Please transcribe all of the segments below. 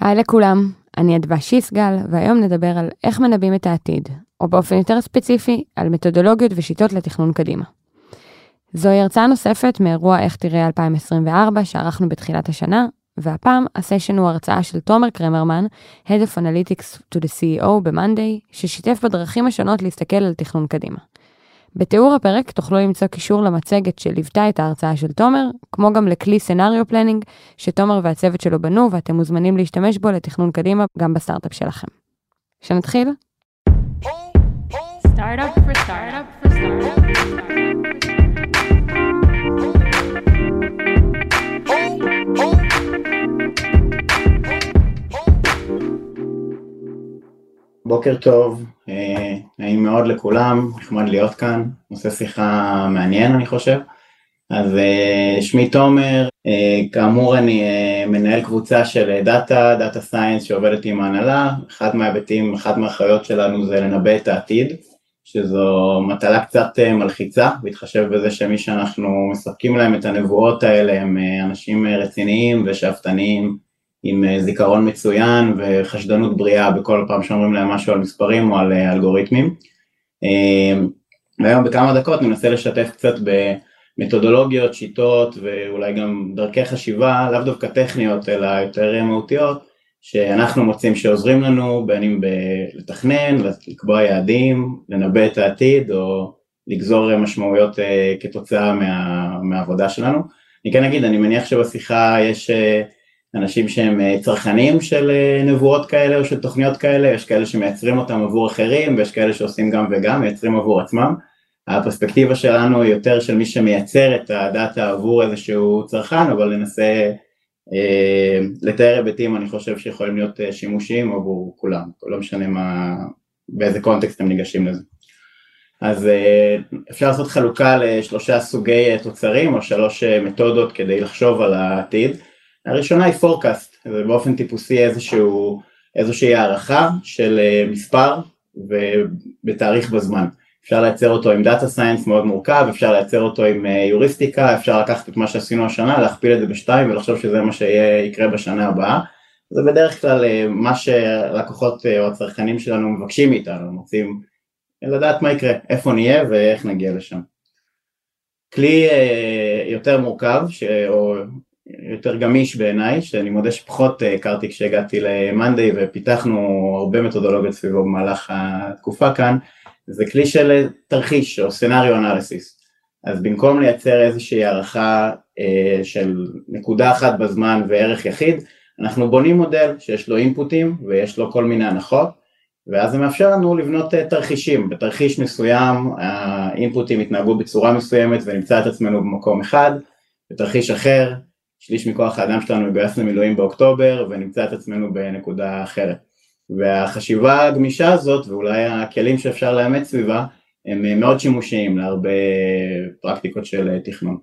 היי לכולם, אני אדווה שיסגל, והיום נדבר על איך מנבאים את העתיד, או באופן יותר ספציפי, על מתודולוגיות ושיטות לתכנון קדימה. זוהי הרצאה נוספת מאירוע איך תראה 2024 שערכנו בתחילת השנה, והפעם הסשן הוא הרצאה של תומר קרמרמן, Head of Analytics to the CEO ב-Monday, ששיתף בדרכים השונות להסתכל על תכנון קדימה. בתיאור הפרק תוכלו למצוא קישור למצגת שליוותה את ההרצאה של תומר, כמו גם לכלי scenario planning שתומר והצוות שלו בנו ואתם מוזמנים להשתמש בו לתכנון קדימה גם בסטארט-אפ שלכם. שנתחיל? Startup for startup for startup. בוקר טוב, אה, נעים מאוד לכולם, נחמד להיות כאן, נושא שיחה מעניין אני חושב. אז אה, שמי תומר, אה, כאמור אני מנהל קבוצה של דאטה, data science שעובדת עם ההנהלה, אחד מההיבטים, אחת מהאחריות שלנו זה לנבא את העתיד, שזו מטלה קצת מלחיצה, בהתחשב בזה שמי שאנחנו מספקים להם את הנבואות האלה הם אנשים רציניים ושאפתניים עם אה, זיכרון מצוין וחשדנות בריאה בכל פעם שאומרים להם משהו על מספרים או על אה, אלגוריתמים. אה, והיום בכמה דקות ננסה לשתף קצת במתודולוגיות, שיטות ואולי גם דרכי חשיבה, לאו דווקא טכניות אלא יותר מהותיות, שאנחנו מוצאים שעוזרים לנו בין אם לתכנן, לקבוע יעדים, לנבא את העתיד או לגזור משמעויות כתוצאה מה, מהעבודה שלנו. אני כן אגיד, אני מניח שבשיחה יש אנשים שהם אה, צרכנים של אה, נבואות כאלה או של תוכניות כאלה, יש כאלה שמייצרים אותם עבור אחרים ויש כאלה שעושים גם וגם, מייצרים עבור עצמם. הפרספקטיבה שלנו היא יותר של מי שמייצר את הדאטה עבור איזשהו צרכן, אבל ננסה אה, לתאר היבטים אני חושב שיכולים להיות אה, שימושיים עבור כולם, לא משנה מה, באיזה קונטקסט הם ניגשים לזה. אז אה, אפשר לעשות חלוקה לשלושה סוגי תוצרים או שלוש מתודות כדי לחשוב על העתיד. הראשונה היא forecast, זה באופן טיפוסי איזשהו, איזושהי הערכה של אה, מספר ובתאריך בזמן. אפשר לייצר אותו עם data science מאוד מורכב, אפשר לייצר אותו עם אה, היוריסטיקה, אפשר לקחת את מה שעשינו השנה, להכפיל את זה בשתיים ולחשוב שזה מה שיקרה בשנה הבאה. זה בדרך כלל אה, מה שהלקוחות או הצרכנים שלנו מבקשים מאיתנו, הם רוצים לדעת מה יקרה, איפה נהיה ואיך נגיע לשם. כלי יותר מורכב. או יותר גמיש בעיניי, שאני מודה שפחות אה, הכרתי כשהגעתי ל monday ופיתחנו הרבה מתודולוגיות סביבו במהלך התקופה כאן, זה כלי של תרחיש או סצנריו אנליסיס. אז במקום לייצר איזושהי הערכה אה, של נקודה אחת בזמן וערך יחיד, אנחנו בונים מודל שיש לו אינפוטים ויש לו כל מיני הנחות, ואז זה מאפשר לנו לבנות אה, תרחישים. בתרחיש מסוים האינפוטים יתנהגו בצורה מסוימת ונמצא את עצמנו במקום אחד, בתרחיש אחר שליש מכוח האדם שלנו יגויס למילואים באוקטובר ונמצא את עצמנו בנקודה אחרת. והחשיבה הגמישה הזאת ואולי הכלים שאפשר לאמץ סביבה הם מאוד שימושיים להרבה פרקטיקות של תכנון.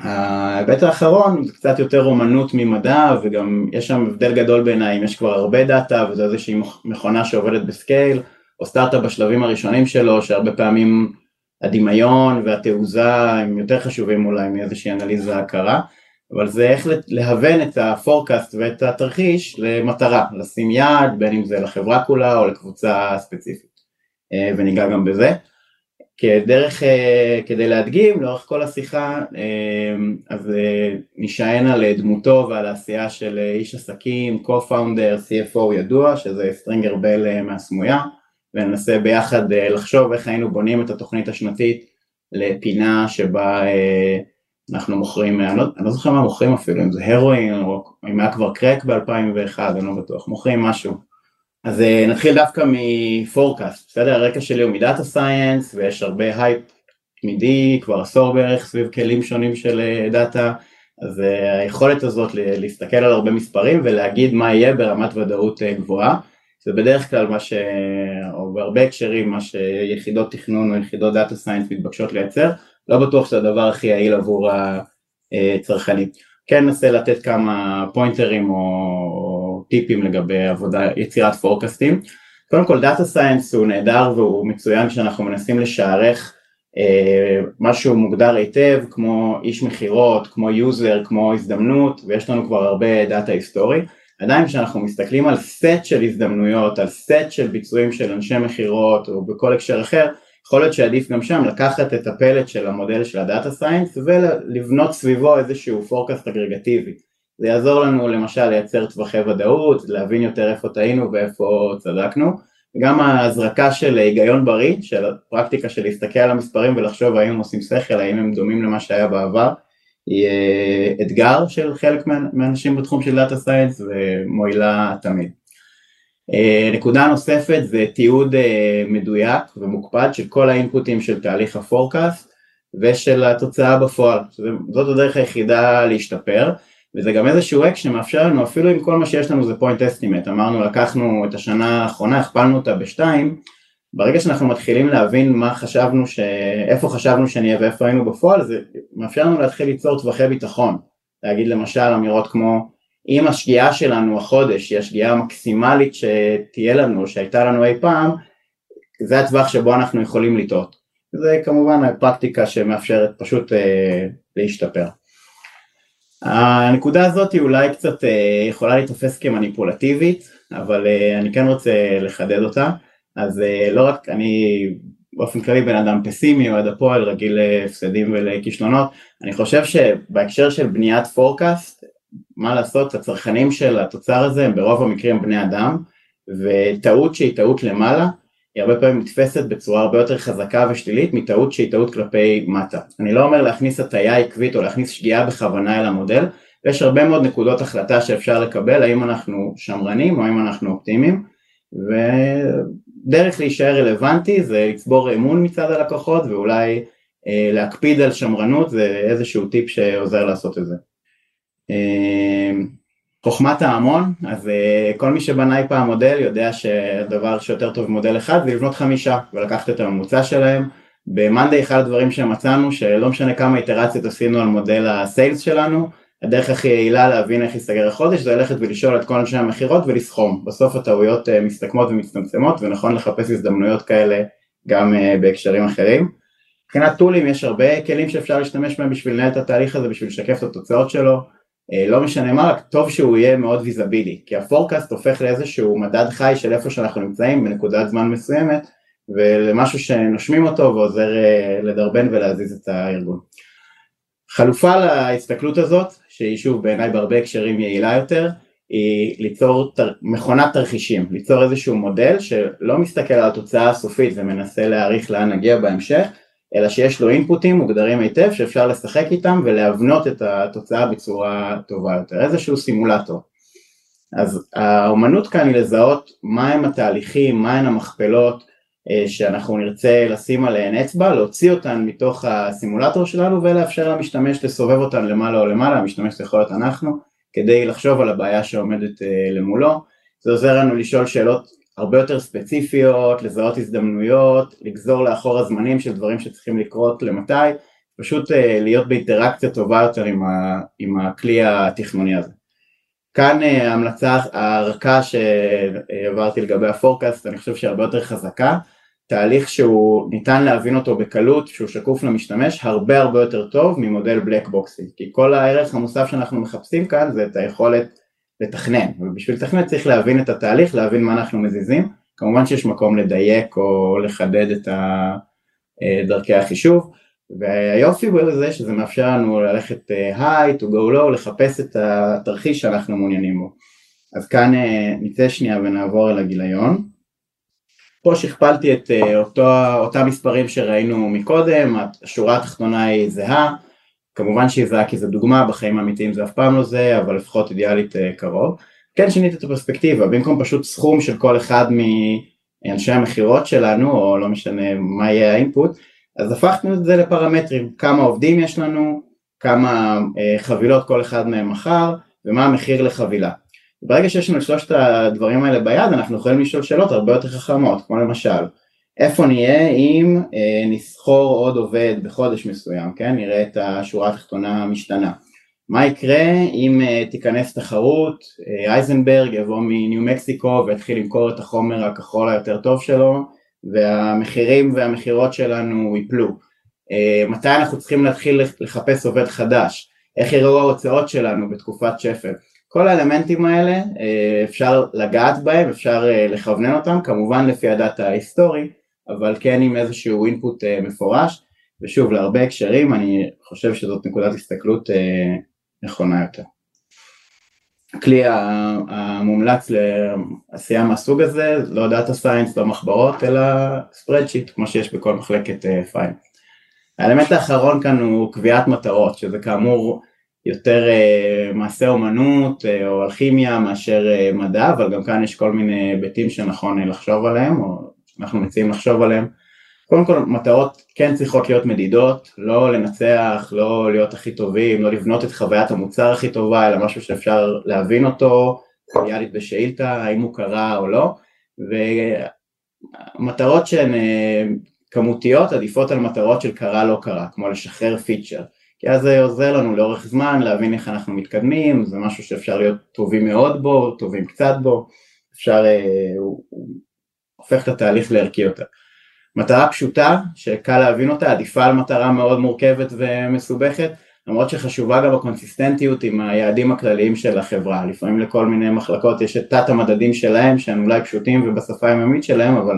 ההיבט האחרון זה קצת יותר אומנות ממדע וגם יש שם הבדל גדול בעיניי אם יש כבר הרבה דאטה וזו איזושהי מכונה שעובדת ב scale או סטארט-אפ בשלבים הראשונים שלו שהרבה פעמים הדמיון והתעוזה הם יותר חשובים אולי מאיזושהי אנליזה קרה אבל זה איך להוון את הפורקאסט ואת התרחיש למטרה, לשים יעד, בין אם זה לחברה כולה או לקבוצה ספציפית, אה, וניגע גם בזה. כדרך, אה, כדי להדגים לאורך כל השיחה, אה, אז נשען על דמותו ועל העשייה של איש עסקים, co-founder, CFO ידוע, שזה סטרינגר בל מהסמויה, וננסה ביחד לחשוב איך היינו בונים את התוכנית השנתית לפינה שבה אנחנו מוכרים, אני לא, אני לא זוכר מה מוכרים אפילו, אם זה הרואין או אם היה כבר קרק ב-2001, אני לא בטוח, מוכרים משהו. אז אה, נתחיל דווקא מ forecast, בסדר? הרקע שלי הוא מ data science ויש הרבה הייפ תמידי, כבר עשור בערך סביב כלים שונים של אה, דאטה, אז אה, היכולת הזאת להסתכל על הרבה מספרים ולהגיד מה יהיה ברמת ודאות גבוהה, זה בדרך כלל מה ש... או בהרבה הקשרים מה שיחידות תכנון או יחידות data science מתבקשות לייצר, לא בטוח שזה הדבר הכי יעיל עבור הצרכנים. כן ננסה לתת כמה פוינטרים או טיפים לגבי עבודה, יצירת פורקאסטים. קודם כל data science הוא נהדר והוא מצוין כשאנחנו מנסים לשערך אה, משהו מוגדר היטב כמו איש מכירות, כמו user, כמו הזדמנות ויש לנו כבר הרבה דאטה היסטורי עדיין כשאנחנו מסתכלים על סט של הזדמנויות, על סט של ביצועים של אנשי מכירות או בכל הקשר אחר, יכול להיות שעדיף גם שם לקחת את הפלט של המודל של ה data science ולבנות סביבו איזשהו forecast אגרגטיבי. זה יעזור לנו למשל לייצר טווחי ודאות, להבין יותר איפה טעינו ואיפה צדקנו, וגם ההזרקה של היגיון בריא, של הפרקטיקה של להסתכל על המספרים ולחשוב האם הם עושים שכל, האם הם דומים למה שהיה בעבר, היא אה, אתגר של חלק מהאנשים בתחום של data science ומועילה תמיד. אה, נקודה נוספת זה תיעוד אה, מדויק ומוקפד של כל האינפוטים של תהליך ה forecast ושל התוצאה בפועל, זאת הדרך היחידה להשתפר וזה גם איזשהו hack שמאפשר לנו אפילו אם כל מה שיש לנו זה point estimate, אמרנו לקחנו את השנה האחרונה, הכפלנו אותה בשתיים, ברגע שאנחנו מתחילים להבין מה חשבנו, ש... איפה חשבנו שנהיה ואיפה היינו בפועל, זה מאפשר לנו להתחיל ליצור טווחי ביטחון, להגיד למשל אמירות כמו אם השגיאה שלנו החודש היא השגיאה המקסימלית שתהיה לנו, שהייתה לנו אי פעם, זה הטווח שבו אנחנו יכולים לטעות. זה כמובן הפרקטיקה שמאפשרת פשוט אה, להשתפר. הנקודה הזאת היא אולי קצת אה, יכולה להתאפס כמניפולטיבית, אבל אה, אני כן רוצה לחדד אותה. אז אה, לא רק אני באופן כללי בן אדם פסימי, אוהד הפועל, רגיל להפסדים ולכישלונות, אני חושב שבהקשר של בניית פורקאסט, מה לעשות, הצרכנים של התוצר הזה הם ברוב המקרים בני אדם, וטעות שהיא טעות למעלה, היא הרבה פעמים נתפסת בצורה הרבה יותר חזקה ושלילית מטעות שהיא טעות כלפי מטה. אני לא אומר להכניס הטעיה עקבית או להכניס שגיאה בכוונה אל המודל, ויש הרבה מאוד נקודות החלטה שאפשר לקבל, האם אנחנו שמרנים או האם אנחנו אופטימיים, ודרך להישאר רלוונטי זה לצבור אמון מצד הלקוחות ואולי אה, להקפיד על שמרנות זה איזשהו טיפ שעוזר לעשות את זה. אה, חוכמת ההמון, אז uh, כל מי שבנה אי פעם מודל יודע שהדבר שיותר טוב במודל אחד זה לבנות חמישה ולקחת את הממוצע שלהם. במאנדי אחד הדברים שמצאנו שלא משנה כמה איטרציות עשינו על מודל הסיילס שלנו, הדרך הכי יעילה להבין איך ייסגר החודש זה ללכת ולשאול את כל אנשי המכירות ולסכום. בסוף הטעויות uh, מסתכמות ומצטמצמות ונכון לחפש הזדמנויות כאלה גם uh, בהקשרים אחרים. מבחינת טולים יש הרבה כלים שאפשר להשתמש בהם בשביל לנהל את התהליך הזה, בשביל לשקף את התוצאות שלו. אה, לא משנה מה, רק טוב שהוא יהיה מאוד ויזבילי, כי הפורקאסט הופך לאיזשהו מדד חי של איפה שאנחנו נמצאים בנקודת זמן מסוימת, ולמשהו שנושמים אותו ועוזר אה, לדרבן ולהזיז את הארגון. חלופה להסתכלות הזאת, שהיא שוב בעיניי בהרבה הקשרים יעילה יותר, היא ליצור תר... מכונת תרחישים, ליצור איזשהו מודל שלא מסתכל על התוצאה הסופית ומנסה להעריך לאן נגיע בהמשך, אלא שיש לו אינפוטים מוגדרים היטב שאפשר לשחק איתם ולהבנות את התוצאה בצורה טובה יותר, איזשהו סימולטור. אז האומנות כאן היא לזהות מהם התהליכים, מהן המכפלות אה, שאנחנו נרצה לשים עליהן אצבע, להוציא אותן מתוך הסימולטור שלנו ולאפשר למשתמש לסובב אותן למעלה או למעלה, המשתמש יכול להיות אנחנו, כדי לחשוב על הבעיה שעומדת אה, למולו. זה עוזר לנו לשאול שאלות הרבה יותר ספציפיות, לזהות הזדמנויות, לגזור לאחור הזמנים של דברים שצריכים לקרות למתי, פשוט אה, להיות באינטראקציה טובה יותר עם, ה, עם הכלי התכנוני הזה. כאן אה, ההמלצה הרכה שהעברתי לגבי הפורקאסט, אני חושב שהיא הרבה יותר חזקה, תהליך שהוא ניתן להבין אותו בקלות, שהוא שקוף למשתמש, הרבה הרבה יותר טוב ממודל בלק בוקסי, כי כל הערך המוסף שאנחנו מחפשים כאן זה את היכולת לתכנן, ובשביל לתכנן צריך להבין את התהליך, להבין מה אנחנו מזיזים, כמובן שיש מקום לדייק או לחדד את אה, דרכי החישוב, והיופי בזה שזה מאפשר לנו ללכת אה, high to go low, לחפש את התרחיש שאנחנו מעוניינים בו. אז כאן אה, נצא שנייה ונעבור אל הגיליון. פה שכפלתי את אותו, אותם מספרים שראינו מקודם, השורה התחתונה היא זהה, כמובן שהיא זהה כי זו דוגמה, בחיים האמיתיים זה אף פעם לא זה, אבל לפחות אידיאלית אה, קרוב. כן שינית את הפרספקטיבה, במקום פשוט סכום של כל אחד מאנשי המכירות שלנו, או לא משנה מה יהיה האינפוט, אז הפכנו את זה לפרמטרים, כמה עובדים יש לנו, כמה אה, חבילות כל אחד מהם מכר, ומה המחיר לחבילה. ברגע שיש לנו את שלושת הדברים האלה ביד, אנחנו יכולים לשאול שאלות הרבה יותר חכמות, כמו למשל, איפה נהיה אם אה, נסחור עוד עובד בחודש מסוים, כן? נראה את השורה התחתונה המשתנה. מה יקרה אם אה, תיכנס תחרות, אה, אייזנברג יבוא מניו מקסיקו ויתחיל למכור את החומר הכחול היותר טוב שלו והמחירים והמכירות שלנו ייפלו. אה, מתי אנחנו צריכים להתחיל לחפש עובד חדש? איך יראו ההוצאות שלנו בתקופת שפל? כל האלמנטים האלה אה, אפשר לגעת בהם, אפשר אה, לכוונן אותם, כמובן לפי הדאטה ההיסטורי, אבל כן עם איזשהו אינפוט מפורש, ושוב להרבה הקשרים אני חושב שזאת נקודת הסתכלות נכונה יותר. הכלי המומלץ לעשייה מהסוג הזה, לא data science, לא מחברות, אלא spreadsheet, כמו שיש בכל מחלקת פייל. האלמנט האחרון כאן הוא קביעת מטרות, שזה כאמור יותר אה, מעשה אומנות אה, או אלכימיה מאשר אה, מדע, אבל גם כאן יש כל מיני היבטים שנכון לחשוב עליהם, או אנחנו מציעים לחשוב עליהם. קודם כל מטרות כן צריכות להיות מדידות, לא לנצח, לא להיות הכי טובים, לא לבנות את חוויית המוצר הכי טובה, אלא משהו שאפשר להבין אותו, ריאלית בשאילתה, האם הוא קרה או לא, ומטרות שהן כמותיות עדיפות על מטרות של קרה לא קרה, כמו לשחרר פיצ'ר. כי אז זה עוזר לנו לאורך זמן להבין איך אנחנו מתקדמים, זה משהו שאפשר להיות טובים מאוד בו, טובים קצת בו, אפשר, אה, הוא, הוא הופך את התהליך לערכי יותר. מטרה פשוטה, שקל להבין אותה, עדיפה על מטרה מאוד מורכבת ומסובכת, למרות שחשובה גם הקונסיסטנטיות עם היעדים הכלליים של החברה. לפעמים לכל מיני מחלקות יש את תת המדדים שלהם, שהם אולי פשוטים ובשפה היממית שלהם, אבל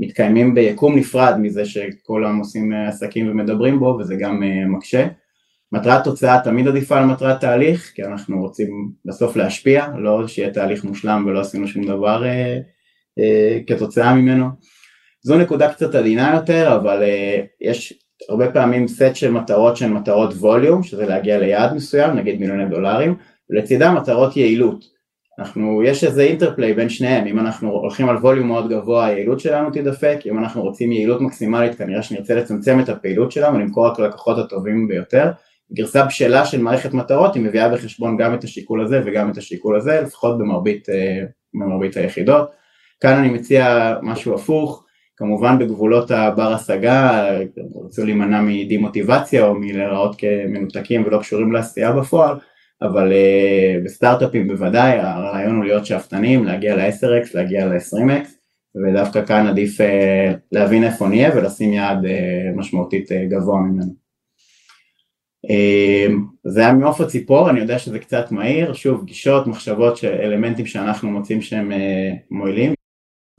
מתקיימים ביקום נפרד מזה שכולם עושים עסקים ומדברים בו, וזה גם אה, מקשה. מטרת תוצאה תמיד עדיפה על מטרת תהליך, כי אנחנו רוצים בסוף להשפיע, לא שיהיה תהליך מושלם ולא עשינו שום דבר אה, כתוצאה ממנו. זו נקודה קצת עדינה יותר, אבל אה, יש הרבה פעמים סט של מטרות שהן מטרות ווליום, שזה להגיע ליעד מסוים, נגיד מיליוני דולרים, ולצידה מטרות יעילות. אנחנו, יש איזה אינטרפליי בין שניהם, אם אנחנו הולכים על ווליום מאוד גבוה היעילות שלנו תדפק, אם אנחנו רוצים יעילות מקסימלית כנראה שנרצה לצמצם את הפעילות שלנו ולמכור רק ללקוחות הטובים ביותר גרסה בשלה של מערכת מטרות היא מביאה בחשבון גם את השיקול הזה וגם את השיקול הזה, לפחות במרבית, אה, במרבית היחידות. כאן אני מציע משהו הפוך, כמובן בגבולות הבר השגה, רצו להימנע מדימוטיבציה או מלהיראות כמנותקים ולא קשורים לעשייה בפועל, אבל uh, בסטארט-אפים בוודאי הרעיון הוא להיות שאפתנים, להגיע ל-10x, להגיע ל-20x, ודווקא כאן עדיף uh, להבין איפה נהיה ולשים יעד uh, משמעותית uh, גבוה ממנו. זה היה מעוף הציפור, אני יודע שזה קצת מהיר, שוב גישות, מחשבות, אלמנטים שאנחנו מוצאים שהם מועילים.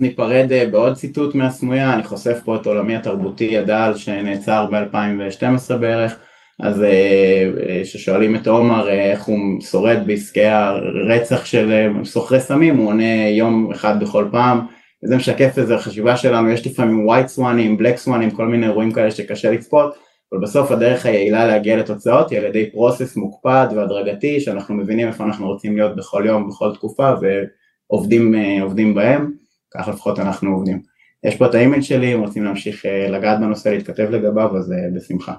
ניפרד אה, בעוד ציטוט מהסמויה, אני חושף פה את עולמי התרבותי הדל שנעצר ב-2012 בערך, אז אה, ששואלים את עומר איך הוא שורד בעסקי הרצח של סוחרי סמים, הוא עונה יום אחד בכל פעם, וזה משקף איזה חשיבה שלנו, יש לפעמים white סוואנים, black סוואנים, כל מיני אירועים כאלה שקשה לצפות, אבל בסוף הדרך היעילה להגיע לתוצאות היא על ידי פרוסס מוקפד והדרגתי שאנחנו מבינים איפה אנחנו רוצים להיות בכל יום, בכל תקופה ועובדים אה, בהם, ככה לפחות אנחנו עובדים. יש פה את האימייל שלי, אם רוצים להמשיך אה, לגעת בנושא, להתכתב לגביו, אז אה, בשמחה.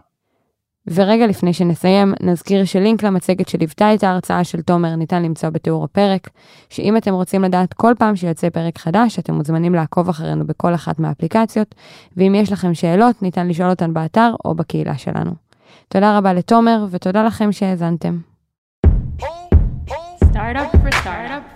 ורגע לפני שנסיים, נזכיר שלינק למצגת שליוותה את ההרצאה של תומר ניתן למצוא בתיאור הפרק, שאם אתם רוצים לדעת כל פעם שיוצא פרק חדש, אתם מוזמנים לעקוב אחרינו בכל אחת מהאפליקציות, ואם יש לכם שאלות, ניתן לשאול אותן באתר או בקהילה שלנו. תודה רבה לתומר, ותודה לכם שהאזנתם. Startup for startup.